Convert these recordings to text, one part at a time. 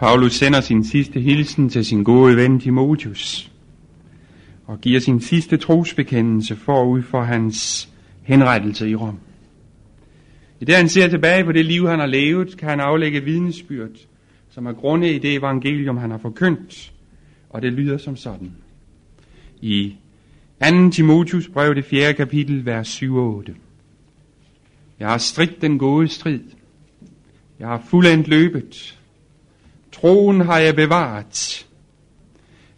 Paulus sender sin sidste hilsen til sin gode ven Timotius og giver sin sidste trosbekendelse forud for hans henrettelse i Rom. I det han ser tilbage på det liv, han har levet, kan han aflægge vidnesbyrd, som er grunde i det evangelium, han har forkyndt. Og det lyder som sådan. I 2. Timotius brev, det 4. kapitel, vers 7 og 8. Jeg har stridt den gode strid. Jeg har fuldendt løbet. Troen har jeg bevaret.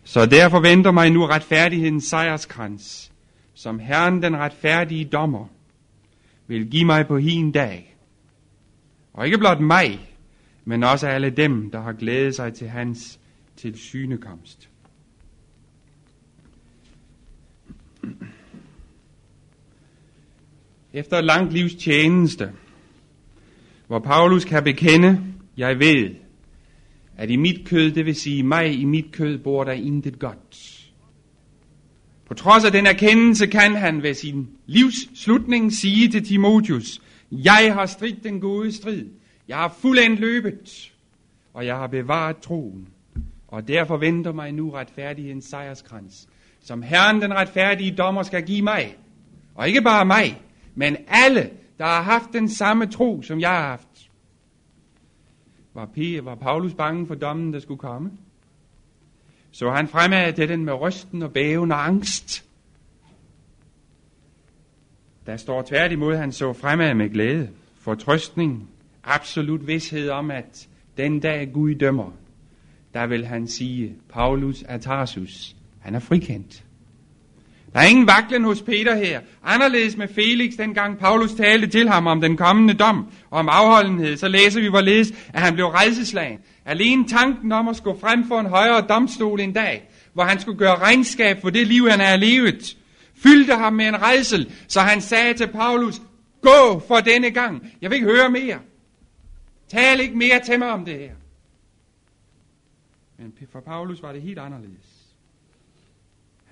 Så derfor venter mig nu retfærdighedens sejrskrans, som Herren den retfærdige dommer vil give mig på hin dag. Og ikke blot mig, men også alle dem, der har glædet sig til hans tilsynekomst. Efter et langt livs tjeneste, hvor Paulus kan bekende, jeg ved, at i mit kød, det vil sige mig, i mit kød bor der intet godt. På trods af den erkendelse kan han ved sin livs slutning sige til Timotius, jeg har stridt den gode strid, jeg har fuldendt løbet, og jeg har bevaret troen, og derfor venter mig nu retfærdighedens sejrskrans, som Herren den retfærdige dommer skal give mig, og ikke bare mig, men alle, der har haft den samme tro, som jeg har haft. Var, P, var Paulus bange for dommen, der skulle komme? Så han fremad til den med rysten og bæven og angst. Der står tværtimod, han så fremad med glæde, fortrøstning, absolut vidshed om, at den dag Gud dømmer, der vil han sige, Paulus er Tarsus, han er frikendt. Der er ingen vaklen hos Peter her. Anderledes med Felix, dengang Paulus talte til ham om den kommende dom og om afholdenhed, så læser vi hvorledes, at han blev rejseslagen. Alene tanken om at skulle frem for en højere domstol en dag, hvor han skulle gøre regnskab for det liv, han er levet, fyldte ham med en rejsel, så han sagde til Paulus, gå for denne gang. Jeg vil ikke høre mere. Tal ikke mere til mig om det her. Men for Paulus var det helt anderledes.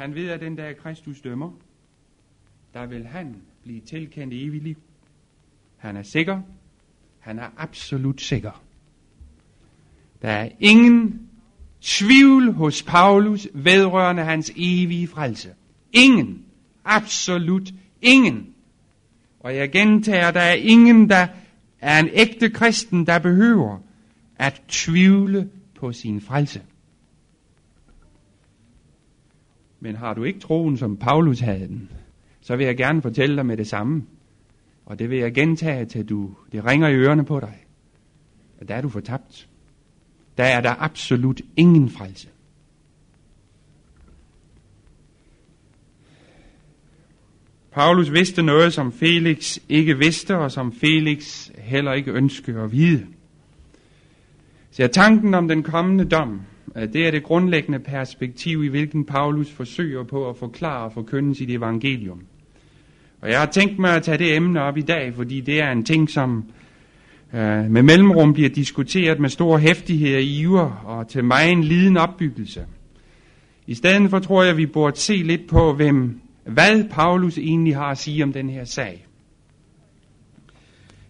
Han ved, at den dag Kristus dømmer, der vil han blive tilkendt evig liv. Han er sikker. Han er absolut sikker. Der er ingen tvivl hos Paulus vedrørende hans evige frelse. Ingen. Absolut ingen. Og jeg gentager, der er ingen, der er en ægte kristen, der behøver at tvivle på sin frelse. Men har du ikke troen, som Paulus havde den, så vil jeg gerne fortælle dig med det samme. Og det vil jeg gentage til du, det ringer i ørerne på dig. Og der er du fortabt. Der er der absolut ingen frelse. Paulus vidste noget, som Felix ikke vidste, og som Felix heller ikke ønskede at vide. Så tanken om den kommende dom, Øh, det er det grundlæggende perspektiv, i hvilken Paulus forsøger på at forklare og forkynde sit evangelium. Og jeg har tænkt mig at tage det emne op i dag, fordi det er en ting, som øh, med mellemrum bliver diskuteret med stor hæftighed og iver og til mig en liden opbyggelse. I stedet for tror jeg, vi burde se lidt på, hvem, hvad Paulus egentlig har at sige om den her sag.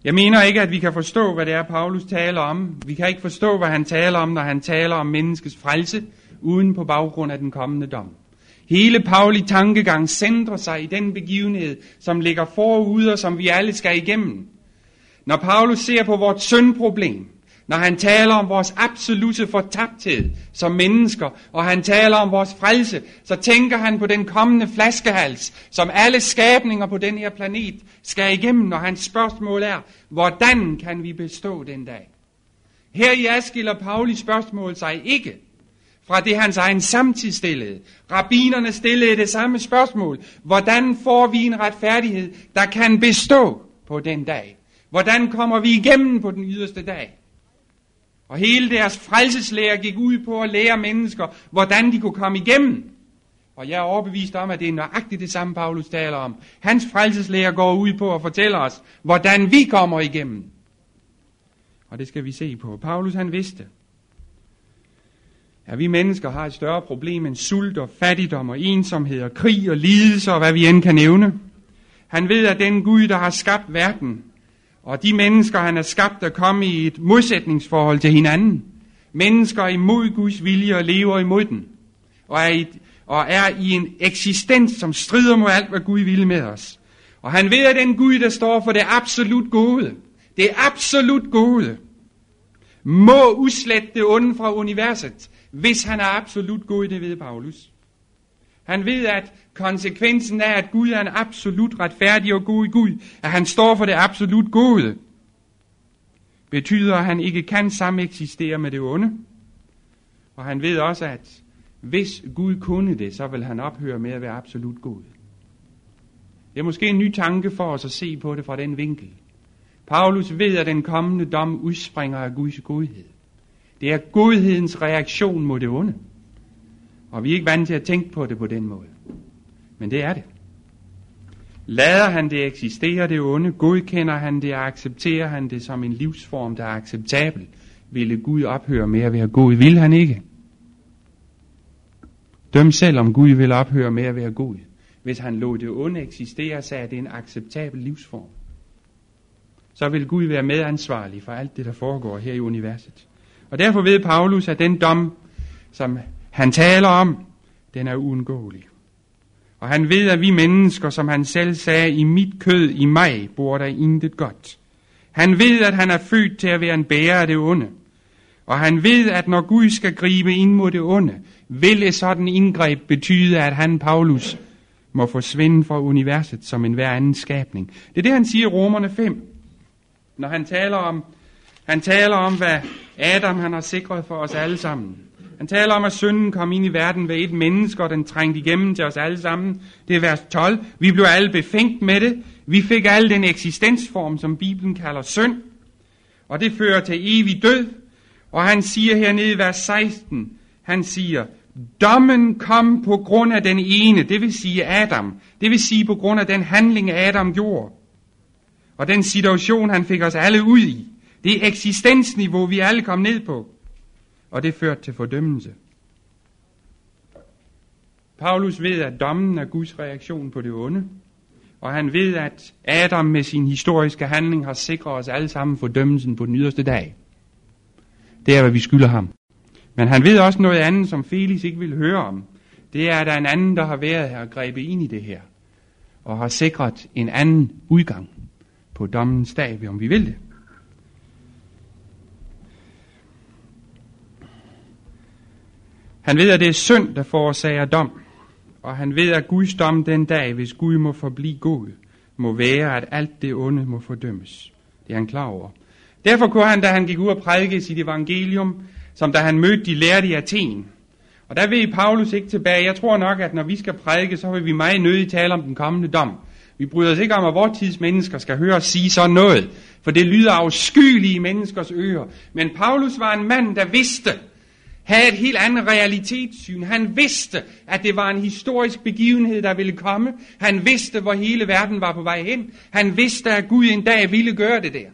Jeg mener ikke, at vi kan forstå, hvad det er, Paulus taler om. Vi kan ikke forstå, hvad han taler om, når han taler om menneskets frelse, uden på baggrund af den kommende dom. Hele Pauli tankegang centrer sig i den begivenhed, som ligger forud og som vi alle skal igennem. Når Paulus ser på vores syndproblem, når han taler om vores absolute fortabthed som mennesker, og han taler om vores frelse, så tænker han på den kommende flaskehals, som alle skabninger på den her planet skal igennem, når hans spørgsmål er, hvordan kan vi bestå den dag? Her i adskiller Pauli spørgsmål sig ikke fra det hans egen samtid stillede. Rabbinerne stillede det samme spørgsmål. Hvordan får vi en retfærdighed, der kan bestå på den dag? Hvordan kommer vi igennem på den yderste dag? Og hele deres frelseslære gik ud på at lære mennesker, hvordan de kunne komme igennem. Og jeg er overbevist om, at det er nøjagtigt det samme, Paulus taler om. Hans frelseslære går ud på at fortælle os, hvordan vi kommer igennem. Og det skal vi se på. Paulus han vidste, at vi mennesker har et større problem end sult og fattigdom og ensomhed og krig og lidelse og hvad vi end kan nævne. Han ved, at den Gud, der har skabt verden, og de mennesker, han har skabt, er kommet i et modsætningsforhold til hinanden. Mennesker imod Guds vilje og lever imod den. Og er, i, og er i en eksistens, som strider mod alt, hvad Gud vil med os. Og han ved, at den Gud, der står for det absolut gode, det absolut gode, må uslette det onde fra universet, hvis han er absolut god, det ved Paulus. Han ved, at konsekvensen er, at Gud er en absolut retfærdig og god Gud, at han står for det absolut gode, betyder, at han ikke kan sameksistere med det onde. Og han ved også, at hvis Gud kunne det, så vil han ophøre med at være absolut god. Det er måske en ny tanke for os at se på det fra den vinkel. Paulus ved, at den kommende dom udspringer af Guds godhed. Det er godhedens reaktion mod det onde. Og vi er ikke vant til at tænke på det på den måde. Men det er det. Lader han det eksistere, det onde, godkender han det og accepterer han det som en livsform, der er acceptabel, ville Gud ophøre med at være god. Vil han ikke? Døm selv, om Gud vil ophøre med at være god. Hvis han lod det onde eksistere, så er det en acceptabel livsform. Så vil Gud være medansvarlig for alt det, der foregår her i universet. Og derfor ved Paulus, at den dom, som han taler om, den er uundgåelig. Og han ved, at vi mennesker, som han selv sagde, i mit kød, i mig, bor der intet godt. Han ved, at han er født til at være en bærer af det onde. Og han ved, at når Gud skal gribe ind mod det onde, vil et sådan indgreb betyde, at han, Paulus, må forsvinde fra universet som en hver anden skabning. Det er det, han siger i Romerne 5, når han taler om, han taler om, hvad Adam han har sikret for os alle sammen. Han taler om, at synden kom ind i verden ved et menneske, og den trængte igennem til os alle sammen. Det er vers 12. Vi blev alle befængt med det. Vi fik alle den eksistensform, som Bibelen kalder synd. Og det fører til evig død. Og han siger hernede i vers 16, han siger, dommen kom på grund af den ene, det vil sige Adam. Det vil sige på grund af den handling, Adam gjorde. Og den situation, han fik os alle ud i. Det eksistensniveau, vi alle kom ned på og det førte til fordømmelse. Paulus ved, at dommen er Guds reaktion på det onde, og han ved, at Adam med sin historiske handling har sikret os alle sammen fordømmelsen på den yderste dag. Det er, hvad vi skylder ham. Men han ved også noget andet, som Felix ikke vil høre om. Det er, at der er en anden, der har været her og grebet ind i det her, og har sikret en anden udgang på dommens dag, om vi vil det. Han ved, at det er synd, der forårsager dom. Og han ved, at Guds dom den dag, hvis Gud må forblive god, må være, at alt det onde må fordømmes. Det er han klar over. Derfor kunne han, da han gik ud og prædikede sit evangelium, som da han mødte de lærte i Athen. Og der vil Paulus ikke tilbage. Jeg tror nok, at når vi skal prædike, så vil vi meget nødigt tale om den kommende dom. Vi bryder os ikke om, at vores tids mennesker skal høre os sige sådan noget, for det lyder afskyelige i menneskers ører. Men Paulus var en mand, der vidste, havde et helt andet realitetssyn. Han vidste, at det var en historisk begivenhed, der ville komme. Han vidste, hvor hele verden var på vej hen. Han vidste, at Gud en dag ville gøre det der.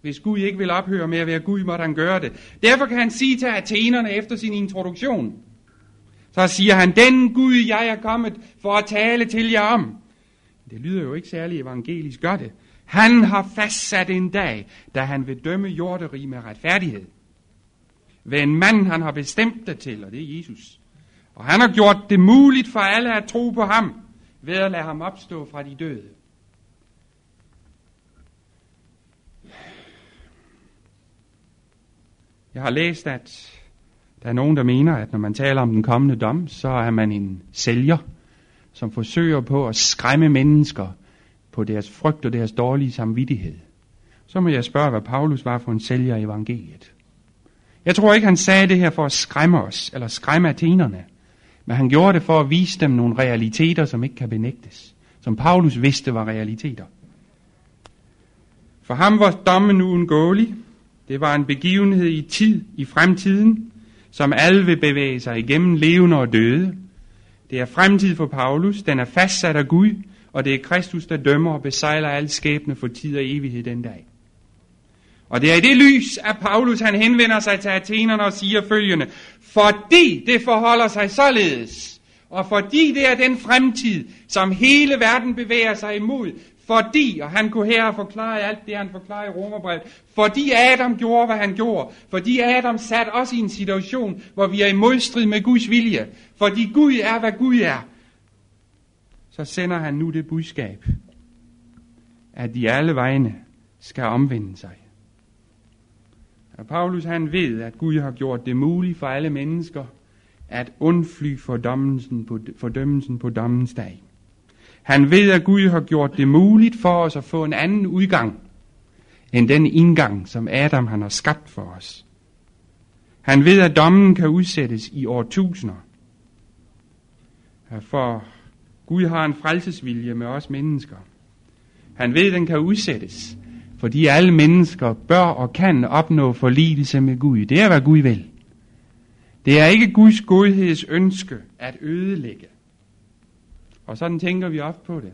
Hvis Gud ikke ville ophøre med at være Gud, måtte han gøre det. Derfor kan han sige til athenerne efter sin introduktion, så siger han, den Gud, jeg er kommet for at tale til jer om. Det lyder jo ikke særlig evangelisk, gør det. Han har fastsat en dag, da han vil dømme jorderig med retfærdighed ved en mand, han har bestemt det til, og det er Jesus. Og han har gjort det muligt for alle at tro på ham, ved at lade ham opstå fra de døde. Jeg har læst, at der er nogen, der mener, at når man taler om den kommende dom, så er man en sælger, som forsøger på at skræmme mennesker på deres frygt og deres dårlige samvittighed. Så må jeg spørge, hvad Paulus var for en sælger i evangeliet. Jeg tror ikke, han sagde det her for at skræmme os, eller skræmme athenerne. Men han gjorde det for at vise dem nogle realiteter, som ikke kan benægtes. Som Paulus vidste var realiteter. For ham var dommen uundgåelig. Det var en begivenhed i tid, i fremtiden, som alle vil bevæge sig igennem levende og døde. Det er fremtid for Paulus, den er fastsat af Gud, og det er Kristus, der dømmer og besejler alt skæbne for tid og evighed den dag. Og det er i det lys, at Paulus han henvender sig til athenerne og siger følgende. Fordi det forholder sig således, og fordi det er den fremtid, som hele verden bevæger sig imod, Fordi, og han kunne her forklare alt det, han forklarer i Romerbrevet, fordi Adam gjorde, hvad han gjorde, fordi Adam satte os i en situation, hvor vi er i modstrid med Guds vilje, fordi Gud er, hvad Gud er, så sender han nu det budskab, at de alle vegne skal omvende sig. Og Paulus han ved, at Gud har gjort det muligt for alle mennesker at undfly fordømmelsen på, fordømmelsen på dommens dag. Han ved, at Gud har gjort det muligt for os at få en anden udgang end den indgang, som Adam han har skabt for os. Han ved, at dommen kan udsættes i årtusinder. For Gud har en frelsesvilje med os mennesker. Han ved, at den kan udsættes, fordi alle mennesker bør og kan opnå forligelse med Gud. Det er, hvad Gud vil. Det er ikke Guds godheds ønske at ødelægge. Og sådan tænker vi ofte på det.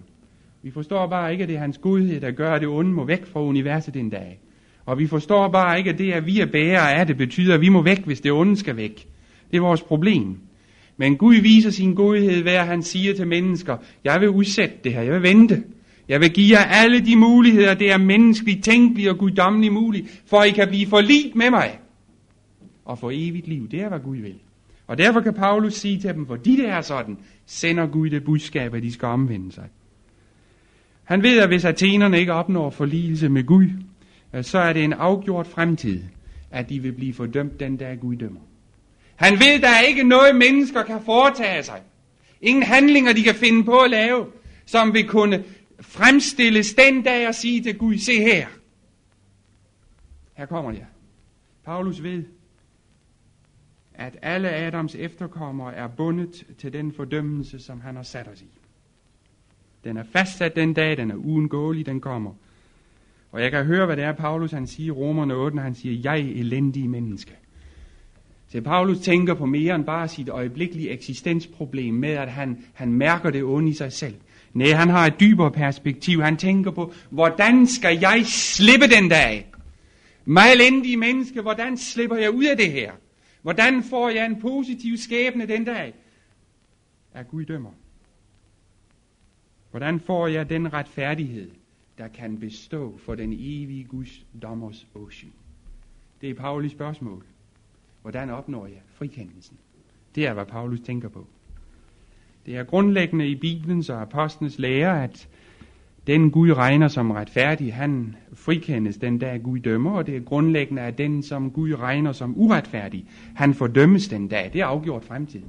Vi forstår bare ikke, at det er hans godhed, der gør, at det onde må væk fra universet en dag. Og vi forstår bare ikke, at det, at vi er bærere af det, betyder, at vi må væk, hvis det onde skal væk. Det er vores problem. Men Gud viser sin godhed ved, at han siger til mennesker, jeg vil udsætte det her, jeg vil vente. Jeg vil give jer alle de muligheder, det er menneskeligt, tænkeligt og guddommeligt muligt, for I kan blive forligt med mig og få evigt liv. Det er, hvad Gud vil. Og derfor kan Paulus sige til dem, fordi det er sådan, sender Gud det budskab, at de skal omvende sig. Han ved, at hvis athenerne ikke opnår forligelse med Gud, øh, så er det en afgjort fremtid, at de vil blive fordømt den dag Gud dømmer. Han ved, at der er ikke noget, mennesker kan foretage sig. Ingen handlinger, de kan finde på at lave, som vil kunne fremstilles den dag og sige til Gud, se her. Her kommer jeg. Paulus ved, at alle Adams efterkommere er bundet til den fordømmelse, som han har sat os i. Den er fastsat den dag, den er uundgåelig, den kommer. Og jeg kan høre, hvad det er, Paulus han siger i Romerne 8, når han siger, jeg elendig menneske. Så Paulus tænker på mere end bare sit øjeblikkelige eksistensproblem med, at han, han mærker det onde i sig selv. Nej, han har et dybere perspektiv. Han tænker på, hvordan skal jeg slippe den dag? Mig elendige menneske, hvordan slipper jeg ud af det her? Hvordan får jeg en positiv skæbne den dag? Er Gud dømmer. Hvordan får jeg den retfærdighed, der kan bestå for den evige Guds dommers ocean? Det er Paulus spørgsmål. Hvordan opnår jeg frikendelsen? Det er, hvad Paulus tænker på. Det er grundlæggende i Bibelens og apostlenes lære, at den Gud regner som retfærdig, han frikendes den dag Gud dømmer, og det er grundlæggende, at den, som Gud regner som uretfærdig, han fordømmes den dag. Det er afgjort fremtid.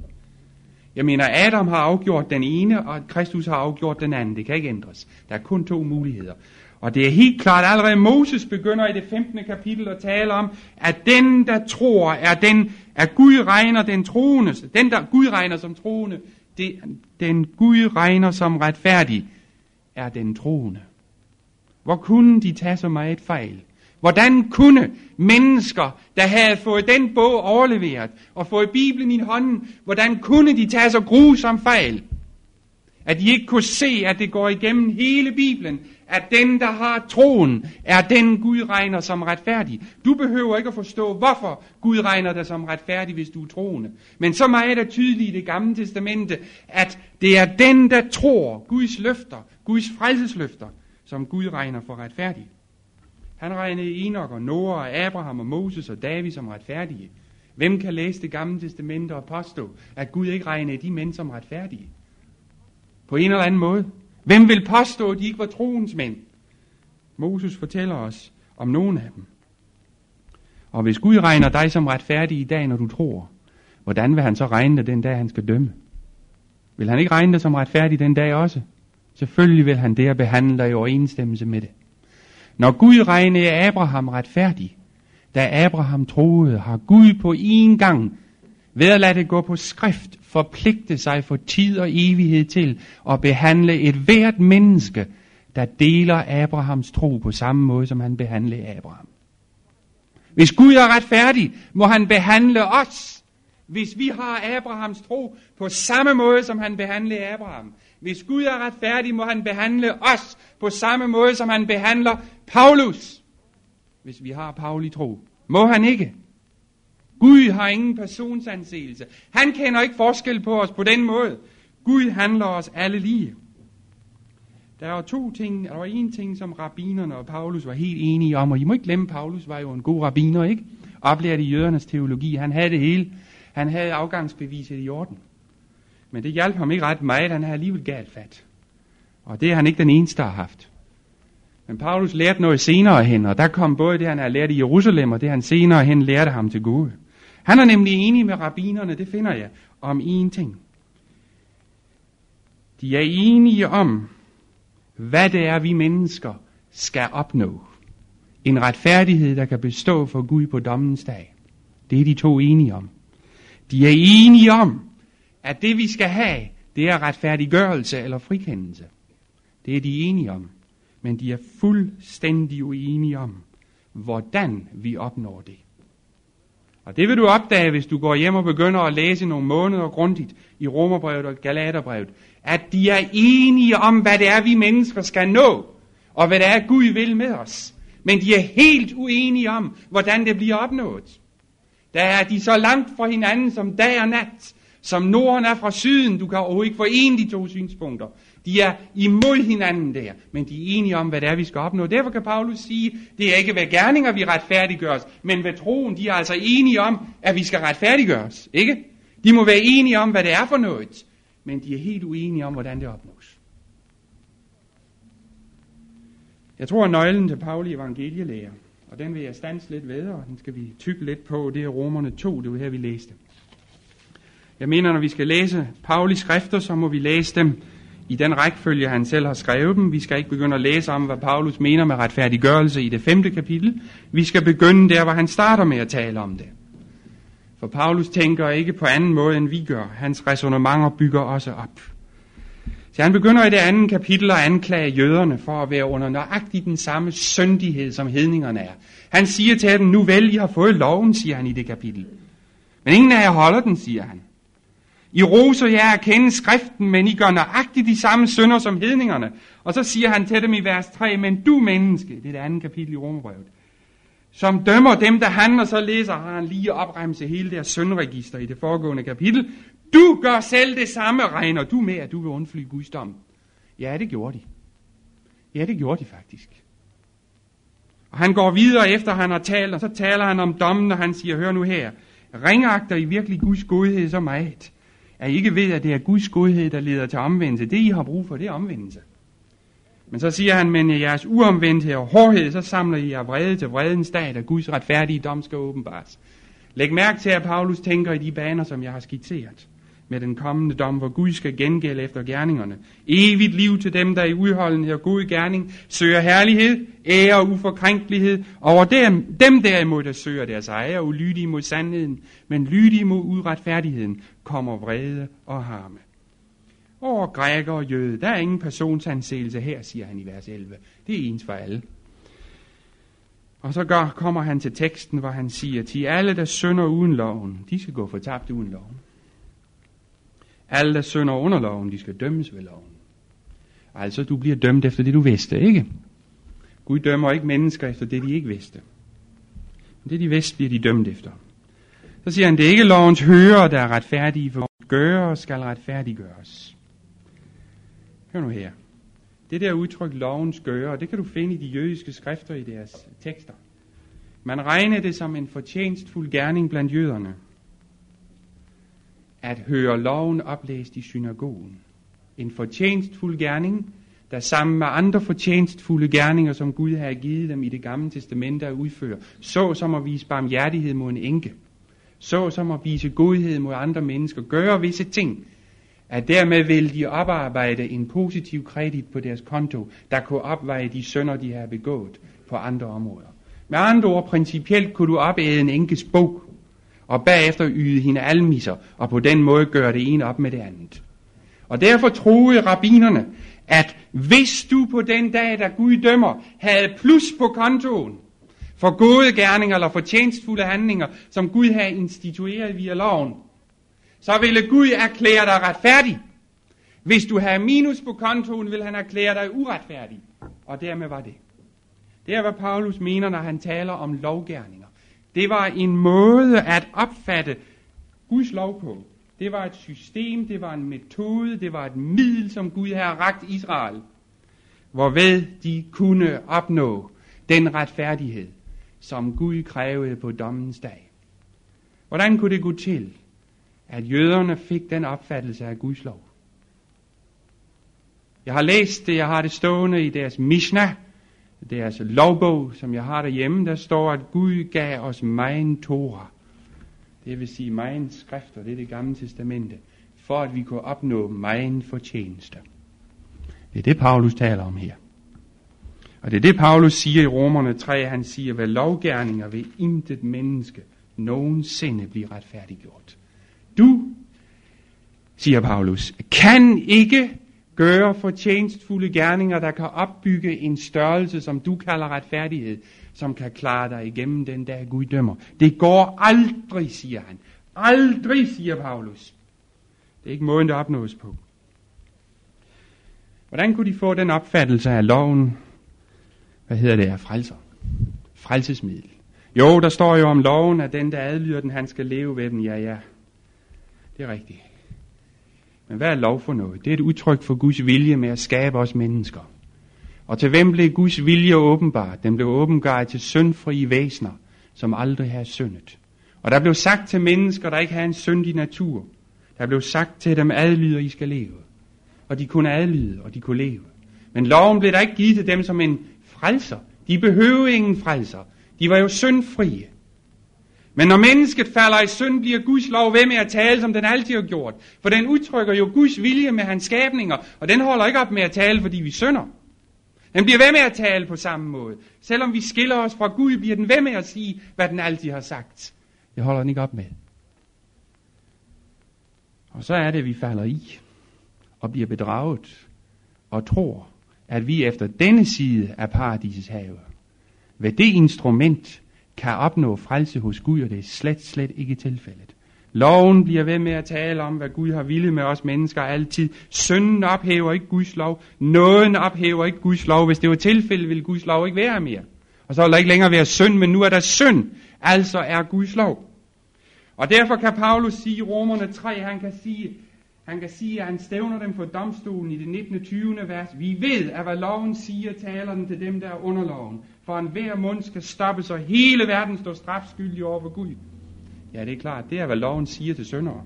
Jeg mener, Adam har afgjort den ene, og Kristus har afgjort den anden. Det kan ikke ændres. Der er kun to muligheder. Og det er helt klart, allerede Moses begynder i det 15. kapitel at tale om, at den, der tror, er den, at Gud regner den troende, den, der Gud regner som troende, det, den Gud regner som retfærdig, er den troende. Hvor kunne de tage så meget fejl? Hvordan kunne mennesker, der havde fået den bog overleveret og fået Bibelen i hånden, hvordan kunne de tage så grusom fejl? At de ikke kunne se, at det går igennem hele Bibelen, at den, der har troen, er den Gud regner som retfærdig. Du behøver ikke at forstå, hvorfor Gud regner dig som retfærdig, hvis du er troende. Men så meget er tydeligt i det gamle testamente, at det er den, der tror Guds løfter, Guds frelsesløfter, som Gud regner for retfærdig. Han regnede Enoch og Noah og Abraham og Moses og David som retfærdige. Hvem kan læse det gamle testamente og påstå, at Gud ikke regnede de mænd som retfærdige? På en eller anden måde. Hvem vil påstå, at de ikke var troens mænd? Moses fortæller os om nogen af dem. Og hvis Gud regner dig som retfærdig i dag, når du tror, hvordan vil han så regne dig den dag, han skal dømme? Vil han ikke regne dig som retfærdig den dag også? Selvfølgelig vil han det og behandle dig i overensstemmelse med det. Når Gud regnede Abraham retfærdig, da Abraham troede, har Gud på én gang ved at lade det gå på skrift, forpligte sig for tid og evighed til at behandle et hvert menneske, der deler Abrahams tro på samme måde, som han behandlede Abraham. Hvis Gud er retfærdig, må han behandle os, hvis vi har Abrahams tro på samme måde, som han behandlede Abraham. Hvis Gud er retfærdig, må han behandle os på samme måde, som han behandler Paulus. Hvis vi har Pauli tro. Må han ikke? Gud har ingen personsanseelse. Han kender ikke forskel på os på den måde. Gud handler os alle lige. Der var to ting, der var en ting, som rabbinerne og Paulus var helt enige om, og I må ikke glemme, Paulus var jo en god rabbiner, ikke? Oplært i jødernes teologi. Han havde det hele. Han havde afgangsbeviset i orden. Men det hjalp ham ikke ret meget, han havde alligevel galt fat. Og det er han ikke den eneste, der har haft. Men Paulus lærte noget senere hen, og der kom både det, han havde lært i Jerusalem, og det, han senere hen lærte ham til gode. Han er nemlig enig med rabbinerne, det finder jeg, om én ting. De er enige om, hvad det er, vi mennesker skal opnå. En retfærdighed, der kan bestå for Gud på dommens dag. Det er de to enige om. De er enige om, at det vi skal have, det er retfærdiggørelse eller frikendelse. Det er de enige om. Men de er fuldstændig uenige om, hvordan vi opnår det. Og det vil du opdage, hvis du går hjem og begynder at læse nogle måneder grundigt i Romerbrevet og Galaterbrevet, at de er enige om, hvad det er, vi mennesker skal nå, og hvad det er, Gud vil med os. Men de er helt uenige om, hvordan det bliver opnået. Der er de så langt fra hinanden som dag og nat, som Norden er fra syden. Du kan overhovedet ikke forene de to synspunkter. De er imod hinanden der, men de er enige om, hvad det er, vi skal opnå. Derfor kan Paulus sige, det er ikke ved gerninger, vi retfærdiggøres, men ved troen, de er altså enige om, at vi skal retfærdiggøres. Ikke? De må være enige om, hvad det er for noget, men de er helt uenige om, hvordan det opnås. Jeg tror, at nøglen til Pauli evangelielærer, og den vil jeg stanse lidt ved, og den skal vi tykke lidt på, det er Romerne 2, det var her, vi læste. Jeg mener, når vi skal læse Paulis skrifter, så må vi læse dem i den rækkefølge, han selv har skrevet dem. Vi skal ikke begynde at læse om, hvad Paulus mener med retfærdiggørelse i det femte kapitel. Vi skal begynde der, hvor han starter med at tale om det. For Paulus tænker ikke på anden måde, end vi gør. Hans resonemanger bygger også op. Så han begynder i det andet kapitel at anklage jøderne for at være under nøjagtigt den samme syndighed, som hedningerne er. Han siger til dem, nu vel, I har fået loven, siger han i det kapitel. Men ingen af jer holder den, siger han. I roser jer at kende skriften, men I gør nøjagtigt de samme synder som hedningerne. Og så siger han til dem i vers 3, men du menneske, det er det andet kapitel i Romerbrevet, som dømmer dem, der handler, så læser har han lige opremse hele deres søndregister i det foregående kapitel. Du gør selv det samme, regner du med, at du vil undfly Guds dom. Ja, det gjorde de. Ja, det gjorde de faktisk. Og han går videre efter han har talt, og så taler han om dommen, og han siger, hør nu her, ringagter I virkelig Guds godhed så meget, at I ikke ved, at det er Guds godhed, der leder til omvendelse. Det, I har brug for, det er omvendelse. Men så siger han, men i jeres uomvendthed og hårdhed, så samler I jer vrede til vredens dag, da Guds retfærdige dom skal åbenbares. Læg mærke til, at Paulus tænker i de baner, som jeg har skitseret med den kommende dom, hvor Gud skal gengælde efter gerningerne. Evigt liv til dem, der i udholdenhed og god gerning søger herlighed, ære og uforkrænkelighed. Over dem, dem derimod, der søger deres ejer, ulydige mod sandheden, men lydige mod uretfærdigheden, kommer vrede og harme. Over græker og jøde, der er ingen personsanseelse her, siger han i vers 11. Det er ens for alle. Og så gør, kommer han til teksten, hvor han siger, til alle, der synder uden loven, de skal gå fortabt uden loven. Alle, der synder under loven, de skal dømmes ved loven. Altså, du bliver dømt efter det, du vidste, ikke? Gud dømmer ikke mennesker efter det, de ikke vidste. Men det, de vidste, bliver de dømt efter. Så siger han, det er ikke lovens hører, der er retfærdige, for gøre skal retfærdiggøres. Hør nu her. Det der udtryk, lovens gøre, det kan du finde i de jødiske skrifter i deres tekster. Man regner det som en fortjenstfuld gerning blandt jøderne at høre loven oplæst i synagogen. En fortjenstfuld gerning, der sammen med andre fortjenstfulde gerninger, som Gud har givet dem i det gamle testamente at udføre, så som at vise barmhjertighed mod en enke, så som at vise godhed mod andre mennesker, gøre visse ting, at dermed vil de oparbejde en positiv kredit på deres konto, der kunne opveje de sønder, de har begået på andre områder. Med andre ord, principielt kunne du opæde en enkes bog, og bagefter yde hende almiser, og på den måde gøre det ene op med det andet. Og derfor troede rabbinerne, at hvis du på den dag, da Gud dømmer, havde plus på kontoen, for gode gerninger eller fortjenstfulde handlinger, som Gud havde institueret via loven, så ville Gud erklære dig retfærdig. Hvis du havde minus på kontoen, vil han erklære dig uretfærdig. Og dermed var det. Det er, hvad Paulus mener, når han taler om lovgærning. Det var en måde at opfatte Guds lov på. Det var et system, det var en metode, det var et middel, som Gud havde ragt Israel. hvorved de kunne opnå den retfærdighed, som Gud krævede på dommens dag. Hvordan kunne det gå til, at jøderne fik den opfattelse af Guds lov? Jeg har læst det, jeg har det stående i deres Mishnah, deres altså lovbog, som jeg har derhjemme, der står, at Gud gav os mein Torah. Det vil sige mein skrifter, det er det gamle testamente, for at vi kunne opnå mein fortjeneste. Det er det, Paulus taler om her. Og det er det, Paulus siger i Romerne 3. Han siger, hvad lovgærninger vil intet menneske nogensinde blive retfærdiggjort. Du, siger Paulus, kan ikke gøre fortjenstfulde gerninger, der kan opbygge en størrelse, som du kalder retfærdighed, som kan klare dig igennem den dag Gud dømmer. Det går aldrig, siger han. Aldrig, siger Paulus. Det er ikke måden, det opnås på. Hvordan kunne de få den opfattelse af loven? Hvad hedder det Er frelser? Frelsesmiddel. Jo, der står jo om loven, at den, der adlyder den, han skal leve ved den. Ja, ja. Det er rigtigt. Men hvad er lov for noget? Det er et udtryk for Guds vilje med at skabe os mennesker. Og til hvem blev Guds vilje åbenbart? Den blev åbenbart til syndfrie væsener, som aldrig har syndet. Og der blev sagt til mennesker, der ikke har en syndig natur. Der blev sagt til dem, adlyder I skal leve. Og de kunne adlyde, og de kunne leve. Men loven blev der ikke givet til dem som en frelser. De behøvede ingen frelser. De var jo syndfrie. Men når mennesket falder i synd, bliver Guds lov ved med at tale, som den altid har gjort. For den udtrykker jo Guds vilje med hans skabninger, og den holder ikke op med at tale, fordi vi synder. Den bliver ved med at tale på samme måde. Selvom vi skiller os fra Gud, bliver den ved med at sige, hvad den altid har sagt. Det holder den ikke op med. Og så er det, at vi falder i og bliver bedraget og tror, at vi efter denne side af paradisets have, ved det instrument, kan opnå frelse hos Gud, og det er slet, slet ikke tilfældet. Loven bliver ved med at tale om, hvad Gud har ville med os mennesker altid. Synden ophæver ikke Guds lov. Nåden ophæver ikke Guds lov. Hvis det var tilfældet, ville Guds lov ikke være mere. Og så vil der ikke længere være synd, men nu er der synd. Altså er Guds lov. Og derfor kan Paulus sige i Romerne 3, han kan sige, han kan sige, at han stævner dem for domstolen i det 19. 20. vers. Vi ved, at hvad loven siger, taler den til dem, der er under loven. For en hver mund skal stoppes, og hele verden står strafskyldig over for Gud. Ja, det er klart. Det er, hvad loven siger til syndere.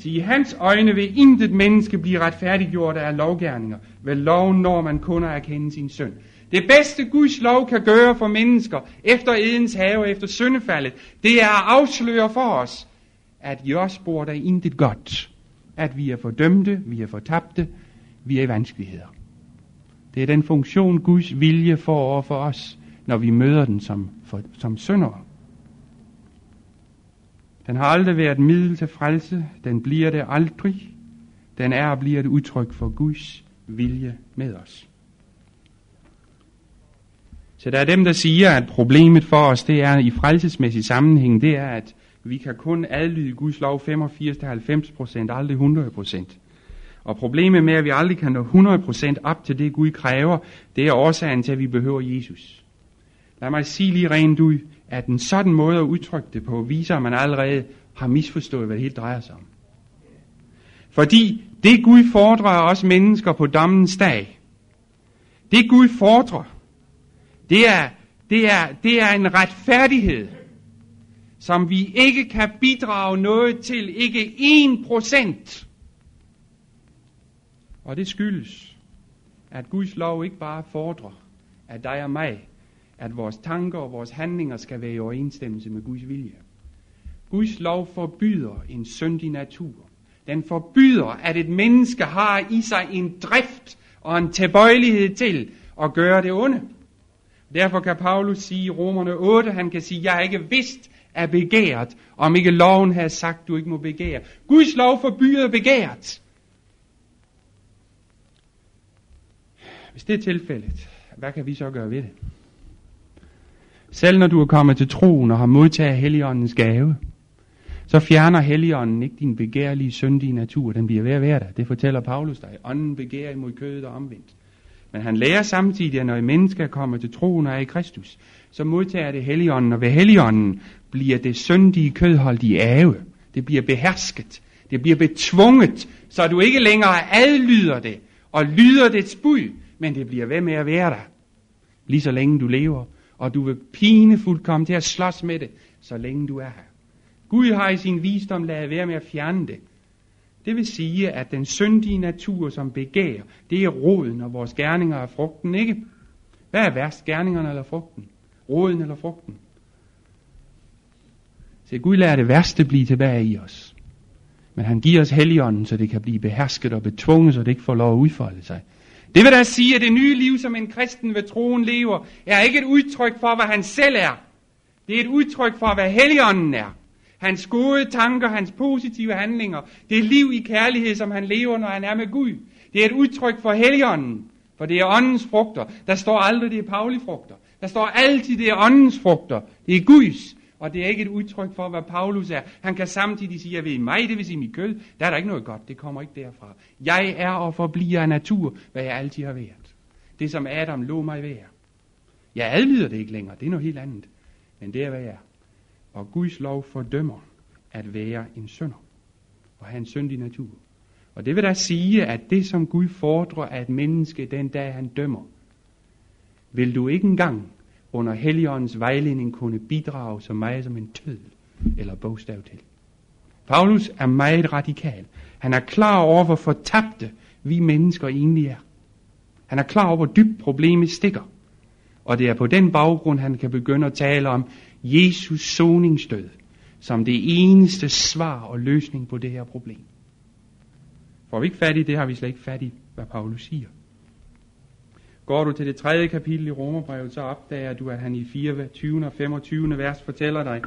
Til i hans øjne vil intet menneske blive retfærdiggjort af lovgærninger. Ved loven når man kun at erkende sin synd. Det bedste Guds lov kan gøre for mennesker efter Edens have, efter syndefaldet, det er at afsløre for os, at i os bor der intet godt. At vi er fordømte, vi er fortabte, vi er i vanskeligheder. Det er den funktion, Guds vilje får over for os, når vi møder den som, for, som syndere. Den har aldrig været middel til frelse. Den bliver det aldrig. Den er og bliver et udtryk for Guds vilje med os. Så der er dem, der siger, at problemet for os, det er i frelsesmæssig sammenhæng, det er, at vi kan kun adlyde Guds lov 85-90%, aldrig 100%. Og problemet med, at vi aldrig kan nå 100% op til det, Gud kræver, det er årsagen til, at vi behøver Jesus. Lad mig sige lige rent ud, at en sådan måde at udtrykke det på, viser, at man allerede har misforstået, hvad det hele drejer sig om. Fordi det Gud fordrer af os mennesker på dommens dag, det Gud fordrer, det er, det er, det er en retfærdighed, som vi ikke kan bidrage noget til, ikke 1 procent. Og det skyldes, at Guds lov ikke bare fordrer, at dig og mig at vores tanker og vores handlinger skal være i overensstemmelse med Guds vilje. Guds lov forbyder en syndig natur. Den forbyder, at et menneske har i sig en drift og en tilbøjelighed til at gøre det onde. Derfor kan Paulus sige i Romerne 8, han kan sige, jeg har ikke vidst af begæret, om ikke loven havde sagt, du ikke må begære. Guds lov forbyder begæret. Hvis det er tilfældet, hvad kan vi så gøre ved det? Selv når du er kommet til troen og har modtaget Helligåndens gave, så fjerner Helligånden ikke din begærlige, syndige natur. Den bliver ved at være der. Det fortæller Paulus dig. Ånden begærer imod kødet og omvendt. Men han lærer samtidig, at når et menneske kommer til troen og er i Kristus, så modtager det Helligånden, og ved Helligånden bliver det syndige kødholdt i ave. Det bliver behersket. Det bliver betvunget, så du ikke længere adlyder det og lyder dets bud, men det bliver ved med at være der. Lige så længe du lever, og du vil pinefuldt komme til at slås med det, så længe du er her. Gud har i sin visdom lavet være med at fjerne det. Det vil sige, at den syndige natur, som begær, det er roden, og vores gerninger er frugten, ikke? Hvad er værst, gerningerne eller frugten? Roden eller frugten? Så Gud lader det værste blive tilbage i os. Men han giver os helligånden, så det kan blive behersket og betvunget, så det ikke får lov at udfolde sig. Det vil da sige, at det nye liv, som en kristen ved troen lever, er ikke et udtryk for, hvad han selv er. Det er et udtryk for, hvad helligånden er. Hans gode tanker, hans positive handlinger. Det er liv i kærlighed, som han lever, når han er med Gud. Det er et udtryk for helligånden, for det er åndens frugter. Der står aldrig, det er Pauli frugter. Der står altid, det er åndens frugter. Det er Guds. Og det er ikke et udtryk for, hvad Paulus er. Han kan samtidig sige, at ved mig, det vil sige mit kød, der er der ikke noget godt. Det kommer ikke derfra. Jeg er og forbliver af natur, hvad jeg altid har været. Det som Adam lå mig være. Jeg adlyder det ikke længere. Det er noget helt andet. Men det er, hvad jeg er. Og Guds lov fordømmer at være en sønder. Og have en syndig natur. Og det vil da sige, at det som Gud fordrer af et menneske den dag han dømmer, vil du ikke engang under Helligåndens vejledning kunne bidrage så meget som en tød eller bogstav til. Paulus er meget radikal. Han er klar over, hvor fortabte vi mennesker egentlig er. Han er klar over, hvor dybt problemet stikker. Og det er på den baggrund, han kan begynde at tale om Jesus soningsdød som det eneste svar og løsning på det her problem. Får vi ikke fat i det, har vi slet ikke fat i, hvad Paulus siger. Går du til det tredje kapitel i Romerbrevet, så opdager du, at han i 24. og 25. vers fortæller dig,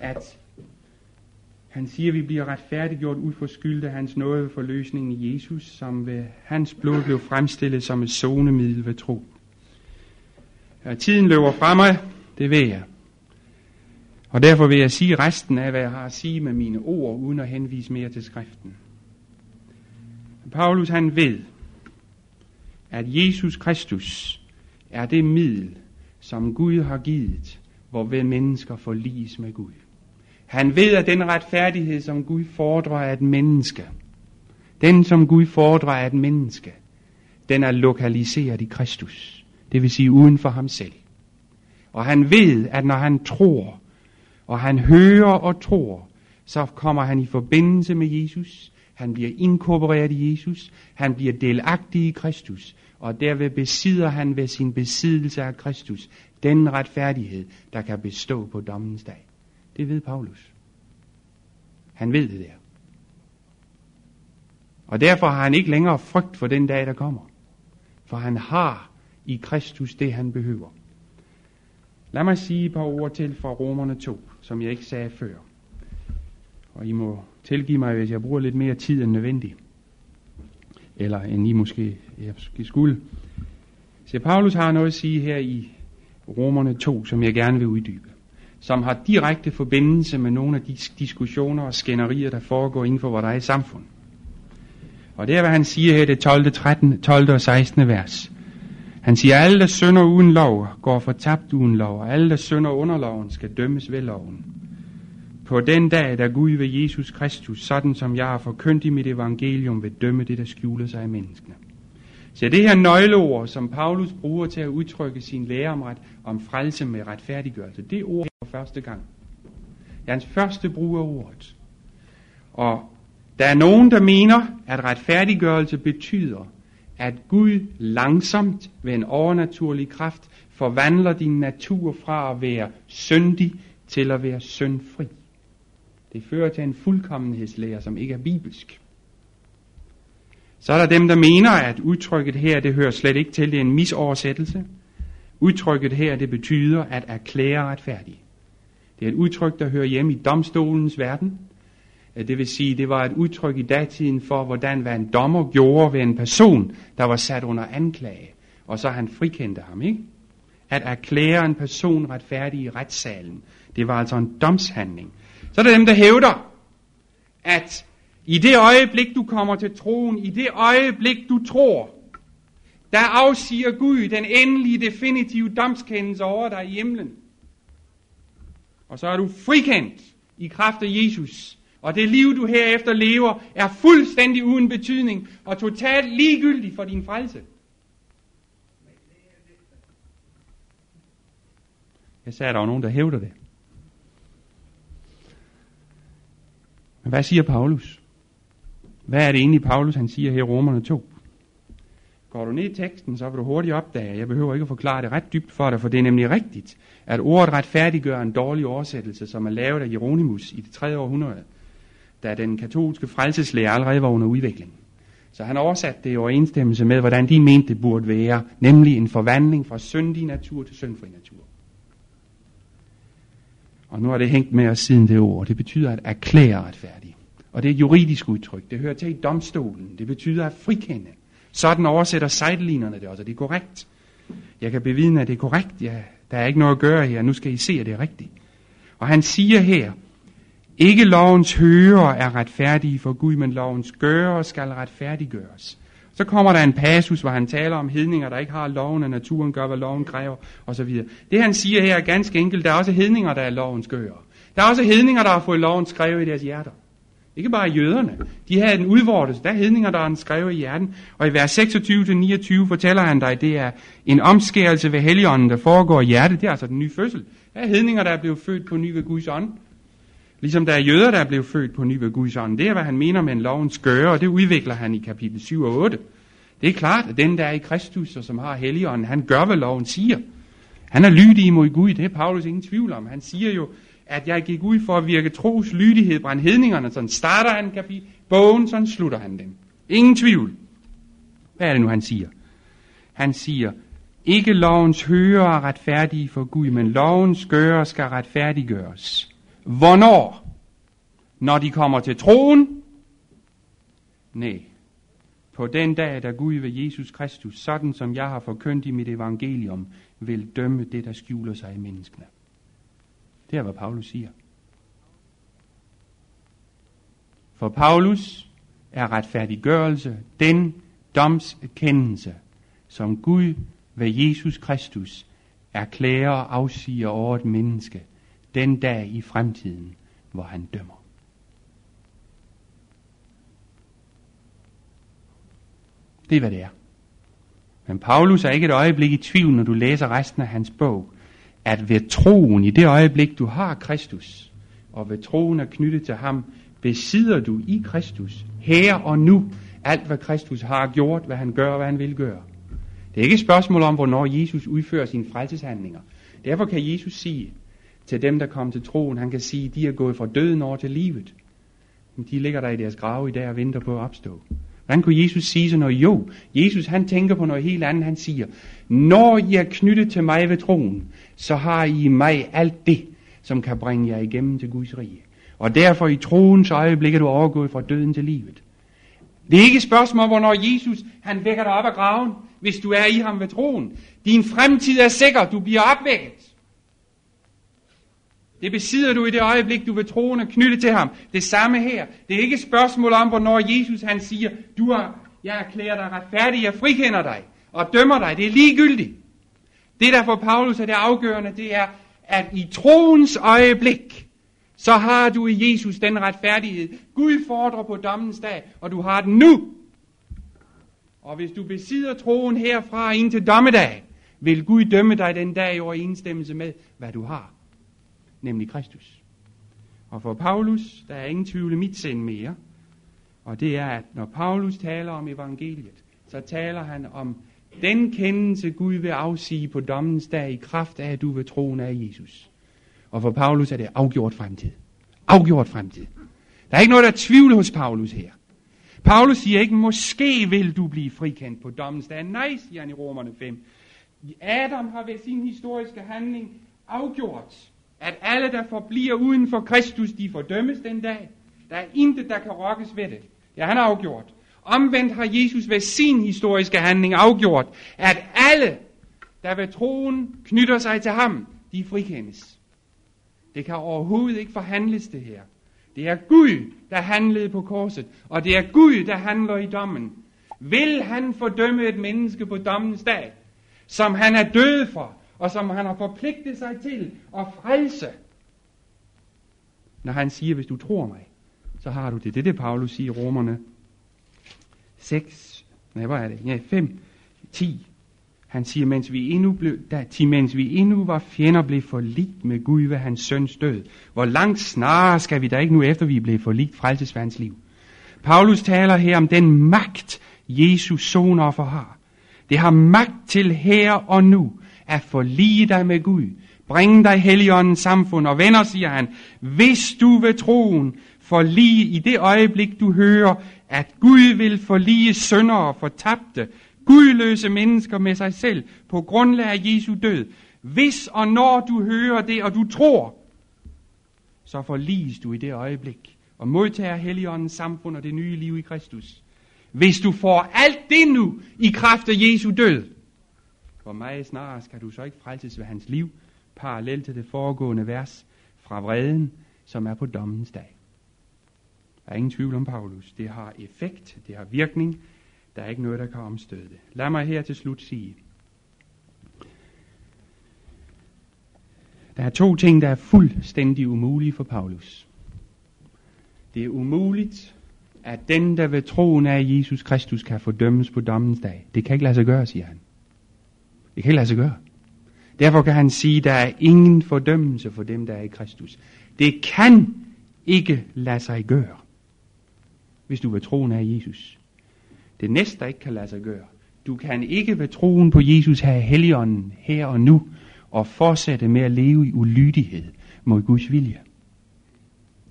at han siger, at vi bliver retfærdiggjort ud for skyld af hans nåde for løsningen i Jesus, som ved hans blod blev fremstillet som et zonemiddel ved tro. Ja, tiden løber fra mig, det ved jeg. Og derfor vil jeg sige resten af, hvad jeg har at sige med mine ord, uden at henvise mere til skriften. Paulus han ved, at Jesus Kristus er det middel, som Gud har givet, hvorved mennesker forliges med Gud. Han ved, at den retfærdighed, som Gud fordrer af et menneske, den som Gud fordrer af et menneske, den er lokaliseret i Kristus. Det vil sige uden for ham selv. Og han ved, at når han tror, og han hører og tror, så kommer han i forbindelse med Jesus, han bliver inkorporeret i Jesus, han bliver delagtig i Kristus, og derved besidder han ved sin besiddelse af Kristus den retfærdighed, der kan bestå på dommens dag. Det ved Paulus. Han ved det der. Og derfor har han ikke længere frygt for den dag, der kommer. For han har i Kristus det, han behøver. Lad mig sige et par ord til fra Romerne 2, som jeg ikke sagde før. Og I må tilgive mig, hvis jeg bruger lidt mere tid end nødvendigt. Eller end I måske, jeg måske skulle. Så Paulus har noget at sige her i Romerne 2, som jeg gerne vil uddybe. Som har direkte forbindelse med nogle af de diskussioner og skænderier, der foregår inden for vores samfund. Og det er, hvad han siger her i det 12., 13, 12. og 16. vers. Han siger, alle, der synder uden lov, går fortabt uden lov, og alle, der synder under loven, skal dømmes ved loven. På den dag, da Gud ved Jesus Kristus, sådan som jeg har forkyndt i mit evangelium, vil dømme det, der skjuler sig i menneskene. Så det her nøgleord, som Paulus bruger til at udtrykke sin lære om, ret, om frelse med retfærdiggørelse, det ord for første gang. Det er hans første brug af ordet. Og der er nogen, der mener, at retfærdiggørelse betyder, at Gud langsomt ved en overnaturlig kraft forvandler din natur fra at være syndig til at være syndfri. Det fører til en fuldkommenhedslære, som ikke er bibelsk. Så er der dem, der mener, at udtrykket her, det hører slet ikke til, det er en misoversættelse. Udtrykket her, det betyder at erklære retfærdig. Det er et udtryk, der hører hjemme i domstolens verden. Øh, det vil sige, det var et udtryk i datiden for, hvordan hvad en dommer gjorde ved en person, der var sat under anklage. Og så han frikendte ham, ikke? At erklære en person retfærdig i retssalen. Det var altså en domshandling. Så er der dem, der hævder, at i det øjeblik, du kommer til troen, i det øjeblik, du tror, der afsiger Gud den endelige, definitive domskendelse over dig i himlen. Og så er du frikendt i kraft af Jesus. Og det liv, du herefter lever, er fuldstændig uden betydning og totalt ligegyldig for din frelse. Jeg sagde, at der var nogen, der hævder det. Men hvad siger Paulus? Hvad er det egentlig, Paulus han siger her i Romerne 2? Går du ned i teksten, så vil du hurtigt opdage, jeg behøver ikke at forklare det ret dybt for dig, for det er nemlig rigtigt, at ordet retfærdiggør en dårlig oversættelse, som er lavet af Jeronimus i det 3. århundrede, da den katolske frelseslæge allerede var under udvikling. Så han oversatte det i overensstemmelse med, hvordan de mente det burde være, nemlig en forvandling fra syndig natur til syndfri natur. Og nu har det hængt med os siden det ord. Det betyder at erklære retfærdig. Og det er et juridisk udtryk. Det hører til i domstolen. Det betyder at frikende. Sådan oversætter sidelinerne det også, og det er korrekt. Jeg kan bevidne, at det er korrekt. Ja, der er ikke noget at gøre her. Nu skal I se, at det er rigtigt. Og han siger her, ikke lovens hører er retfærdige for Gud, men lovens gøre skal retfærdiggøres. Så kommer der en passus, hvor han taler om hedninger, der ikke har loven, og naturen gør, hvad loven kræver, osv. Det han siger her er ganske enkelt, der er også hedninger, der er lovens gør. Der er også hedninger, der har fået loven skrevet i deres hjerter. Ikke bare jøderne. De havde den udvortes. Der er hedninger, der er skrevet i hjerten. Og i vers 26-29 fortæller han dig, det er en omskærelse ved helligånden, der foregår i hjertet. Det er altså den nye fødsel. Der er hedninger, der er blevet født på ny ved Guds ånd. Ligesom der er jøder, der er blevet født på ny ved Guds ånd. Det er, hvad han mener med en lovens gøre, og det udvikler han i kapitel 7 og 8. Det er klart, at den, der er i Kristus, og som har helligånden, han gør, hvad loven siger. Han er lydig imod Gud, det er Paulus ingen tvivl om. Han siger jo, at jeg gik ud for at virke tros lydighed blandt hedningerne. Sådan starter han kapitel, bogen, sådan slutter han den. Ingen tvivl. Hvad er det nu, han siger? Han siger, ikke lovens hører er retfærdige for Gud, men lovens gøre skal retfærdiggøres. Hvornår? Når de kommer til troen? Nej. På den dag, da Gud ved Jesus Kristus, sådan som jeg har forkyndt i mit evangelium, vil dømme det, der skjuler sig i menneskene. Det er, hvad Paulus siger. For Paulus er retfærdiggørelse den domskendelse, som Gud ved Jesus Kristus erklærer og afsiger over et menneske den dag i fremtiden, hvor han dømmer. Det er, hvad det er. Men Paulus er ikke et øjeblik i tvivl, når du læser resten af hans bog, at ved troen, i det øjeblik du har Kristus, og ved troen er knyttet til ham, besidder du i Kristus, her og nu, alt hvad Kristus har gjort, hvad han gør og hvad han vil gøre. Det er ikke et spørgsmål om, hvornår Jesus udfører sine frelseshandlinger. Derfor kan Jesus sige til dem, der kommer til troen, han kan sige, de er gået fra døden over til livet. Men de ligger der i deres grave i dag og venter på at opstå. Hvordan kunne Jesus sige sådan noget? Jo, Jesus han tænker på noget helt andet. Han siger, når I er knyttet til mig ved troen, så har I i mig alt det, som kan bringe jer igennem til Guds rige. Og derfor i troens øjeblik er du overgået fra døden til livet. Det er ikke et spørgsmål, hvornår Jesus han vækker dig op af graven, hvis du er i ham ved troen. Din fremtid er sikker, du bliver opvækket. Det besidder du i det øjeblik, du ved troen er knyttet til ham. Det samme her. Det er ikke et spørgsmål om, hvornår Jesus han siger, du har, jeg erklærer dig retfærdig, jeg frikender dig og dømmer dig. Det er ligegyldigt. Det der for Paulus er det afgørende, det er, at i troens øjeblik, så har du i Jesus den retfærdighed. Gud fordrer på dommens dag, og du har den nu. Og hvis du besidder troen herfra ind til dommedag, vil Gud dømme dig den dag i overensstemmelse med, hvad du har nemlig Kristus. Og for Paulus, der er ingen tvivl i mit sind mere, og det er, at når Paulus taler om evangeliet, så taler han om den kendelse Gud vil afsige på dommens dag i kraft af, at du vil troen af Jesus. Og for Paulus er det afgjort fremtid. Afgjort fremtid. Der er ikke noget, der er tvivl hos Paulus her. Paulus siger ikke, måske vil du blive frikendt på dommens dag. Nej, siger han i Romerne 5. Adam har ved sin historiske handling afgjort, at alle, der forbliver uden for Kristus, de fordømmes den dag. Der er intet, der kan rokkes ved det. Ja, han har afgjort. Omvendt har Jesus ved sin historiske handling afgjort, at alle, der ved troen knytter sig til ham, de frikendes. Det kan overhovedet ikke forhandles det her. Det er Gud, der handlede på korset, og det er Gud, der handler i dommen. Vil han fordømme et menneske på dommens dag, som han er død for, og som han har forpligtet sig til at frelse. Når han siger, hvis du tror mig, så har du det. Det er det, Paulus siger i Romerne 6, nej, hvad er det? Ja, 5, 10. Han siger, mens vi endnu, blev, da, til mens vi endnu var fjender, blev forligt med Gud ved hans søns død. Hvor langt snarere skal vi da ikke nu efter, vi blev blevet forligt frelsesvands liv. Paulus taler her om den magt, Jesus sonoffer har. Det har magt til her og nu at forlige dig med Gud. Bring dig helligåndens samfund. Og venner, siger han, hvis du ved troen forlige i det øjeblik, du hører, at Gud vil forlige syndere og fortabte, gudløse mennesker med sig selv på grundlag af Jesu død. Hvis og når du hører det, og du tror, så forliges du i det øjeblik og modtager Helligåndens samfund og det nye liv i Kristus. Hvis du får alt det nu i kraft af Jesu død, hvor meget snarere skal du så ikke frelses ved hans liv, parallelt til det foregående vers fra vreden, som er på dommens dag. Der er ingen tvivl om Paulus. Det har effekt, det har virkning. Der er ikke noget, der kan omstøde det. Lad mig her til slut sige. Der er to ting, der er fuldstændig umulige for Paulus. Det er umuligt, at den, der ved troen af Jesus Kristus, kan fordømmes på dommens dag. Det kan ikke lade sig gøre, siger han. Det kan ikke lade sig gøre. Derfor kan han sige, at der er ingen fordømmelse for dem, der er i Kristus. Det kan ikke lade sig gøre, hvis du ved troen af Jesus. Det næste, der ikke kan lade sig gøre. Du kan ikke ved troen på Jesus have helligånden her og nu, og fortsætte med at leve i ulydighed mod Guds vilje.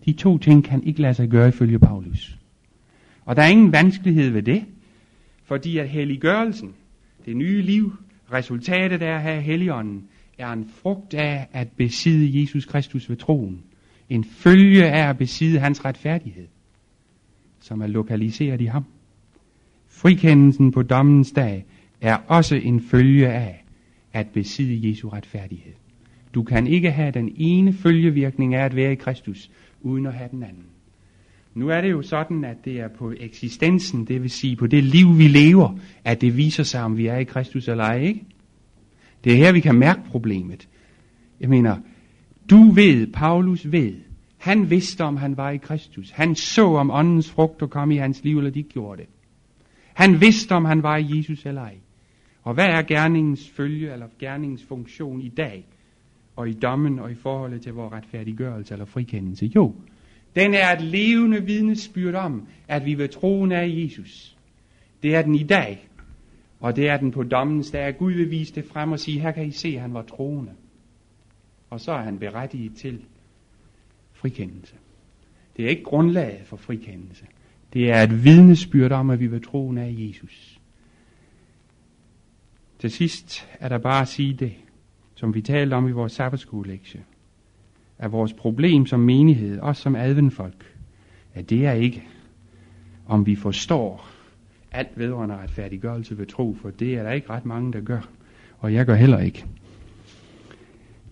De to ting kan ikke lade sig gøre ifølge Paulus. Og der er ingen vanskelighed ved det, fordi at helliggørelsen, det nye liv, resultatet af at have helligånden, er en frugt af at besidde Jesus Kristus ved troen. En følge af at besidde hans retfærdighed, som er lokaliseret i ham. Frikendelsen på dommens dag er også en følge af at besidde Jesu retfærdighed. Du kan ikke have den ene følgevirkning af at være i Kristus, uden at have den anden. Nu er det jo sådan, at det er på eksistensen, det vil sige på det liv, vi lever, at det viser sig, om vi er i Kristus eller ej, ikke? Det er her, vi kan mærke problemet. Jeg mener, du ved, Paulus ved, han vidste, om han var i Kristus. Han så, om åndens og kom i hans liv, eller de gjorde det. Han vidste, om han var i Jesus eller ej. Og hvad er gerningens følge, eller gerningens funktion i dag, og i dommen, og i forholdet til vores retfærdiggørelse eller frikendelse? Jo, den er et levende vidnesbyrd om, at vi ved troen af Jesus. Det er den i dag, og det er den på dommens dag. Gud vil vise det frem og sige, her kan I se, at han var troende. Og så er han berettiget til frikendelse. Det er ikke grundlaget for frikendelse. Det er et vidnesbyrd om, at vi ved troen af Jesus. Til sidst er der bare at sige det, som vi talte om i vores sabbatskolelektie at vores problem som menighed, også som adventfolk, at det er ikke, om vi forstår alt vedrørende retfærdiggørelse ved tro, for det er der ikke ret mange, der gør. Og jeg gør heller ikke.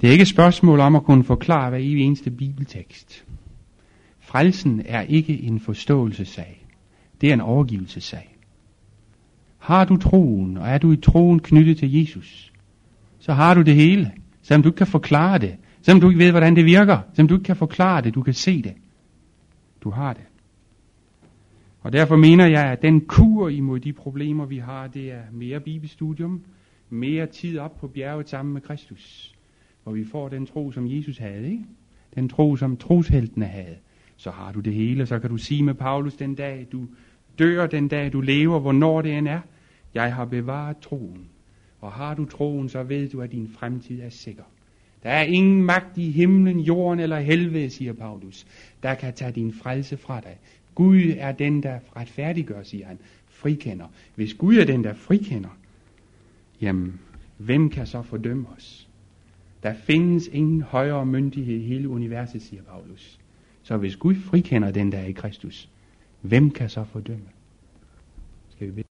Det er ikke et spørgsmål om at kunne forklare hver evig eneste bibeltekst. Frelsen er ikke en forståelsessag. Det er en overgivelsessag. Har du troen, og er du i troen knyttet til Jesus, så har du det hele. Selvom du ikke kan forklare det, Selvom du ikke ved, hvordan det virker. Selvom du ikke kan forklare det. Du kan se det. Du har det. Og derfor mener jeg, at den kur imod de problemer, vi har, det er mere bibelstudium, mere tid op på bjerget sammen med Kristus. Hvor vi får den tro, som Jesus havde. Ikke? Den tro, som trosheltene havde. Så har du det hele, så kan du sige med Paulus den dag, du dør, den dag du lever, hvornår det end er. Jeg har bevaret troen. Og har du troen, så ved du, at din fremtid er sikker. Der er ingen magt i himlen, jorden eller helvede, siger Paulus, der kan tage din frelse fra dig. Gud er den, der retfærdiggør, siger han, frikender. Hvis Gud er den, der frikender, jamen, hvem kan så fordømme os? Der findes ingen højere myndighed i hele universet, siger Paulus. Så hvis Gud frikender den, der er i Kristus, hvem kan så fordømme? Skal vi bede?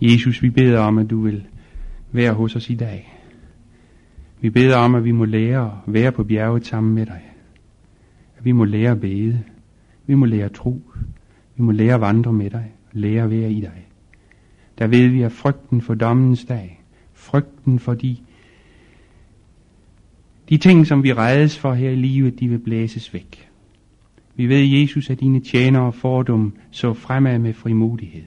Jesus, vi beder om, at du vil være hos os i dag. Vi beder om, at vi må lære at være på bjerget sammen med dig. At vi må lære at bede. Vi må lære at tro. Vi må lære at vandre med dig. Lære at være i dig. Der ved vi, at frygten for dommens dag, frygten for de, de ting, som vi reddes for her i livet, de vil blæses væk. Vi ved, Jesus, at dine tjenere og fordom så fremad med frimodighed.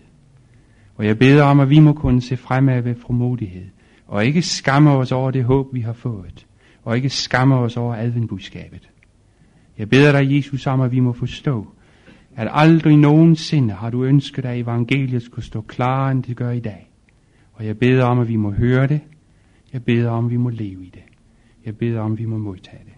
Og jeg beder om, at vi må kunne se fremad ved frimodighed og ikke skamme os over det håb, vi har fået, og ikke skamme os over adventbudskabet. Jeg beder dig, Jesus, om, at vi må forstå, at aldrig nogensinde har du ønsket, at evangeliet skulle stå klarere, end det gør i dag. Og jeg beder om, at vi må høre det. Jeg beder om, at vi må leve i det. Jeg beder om, at vi må modtage det.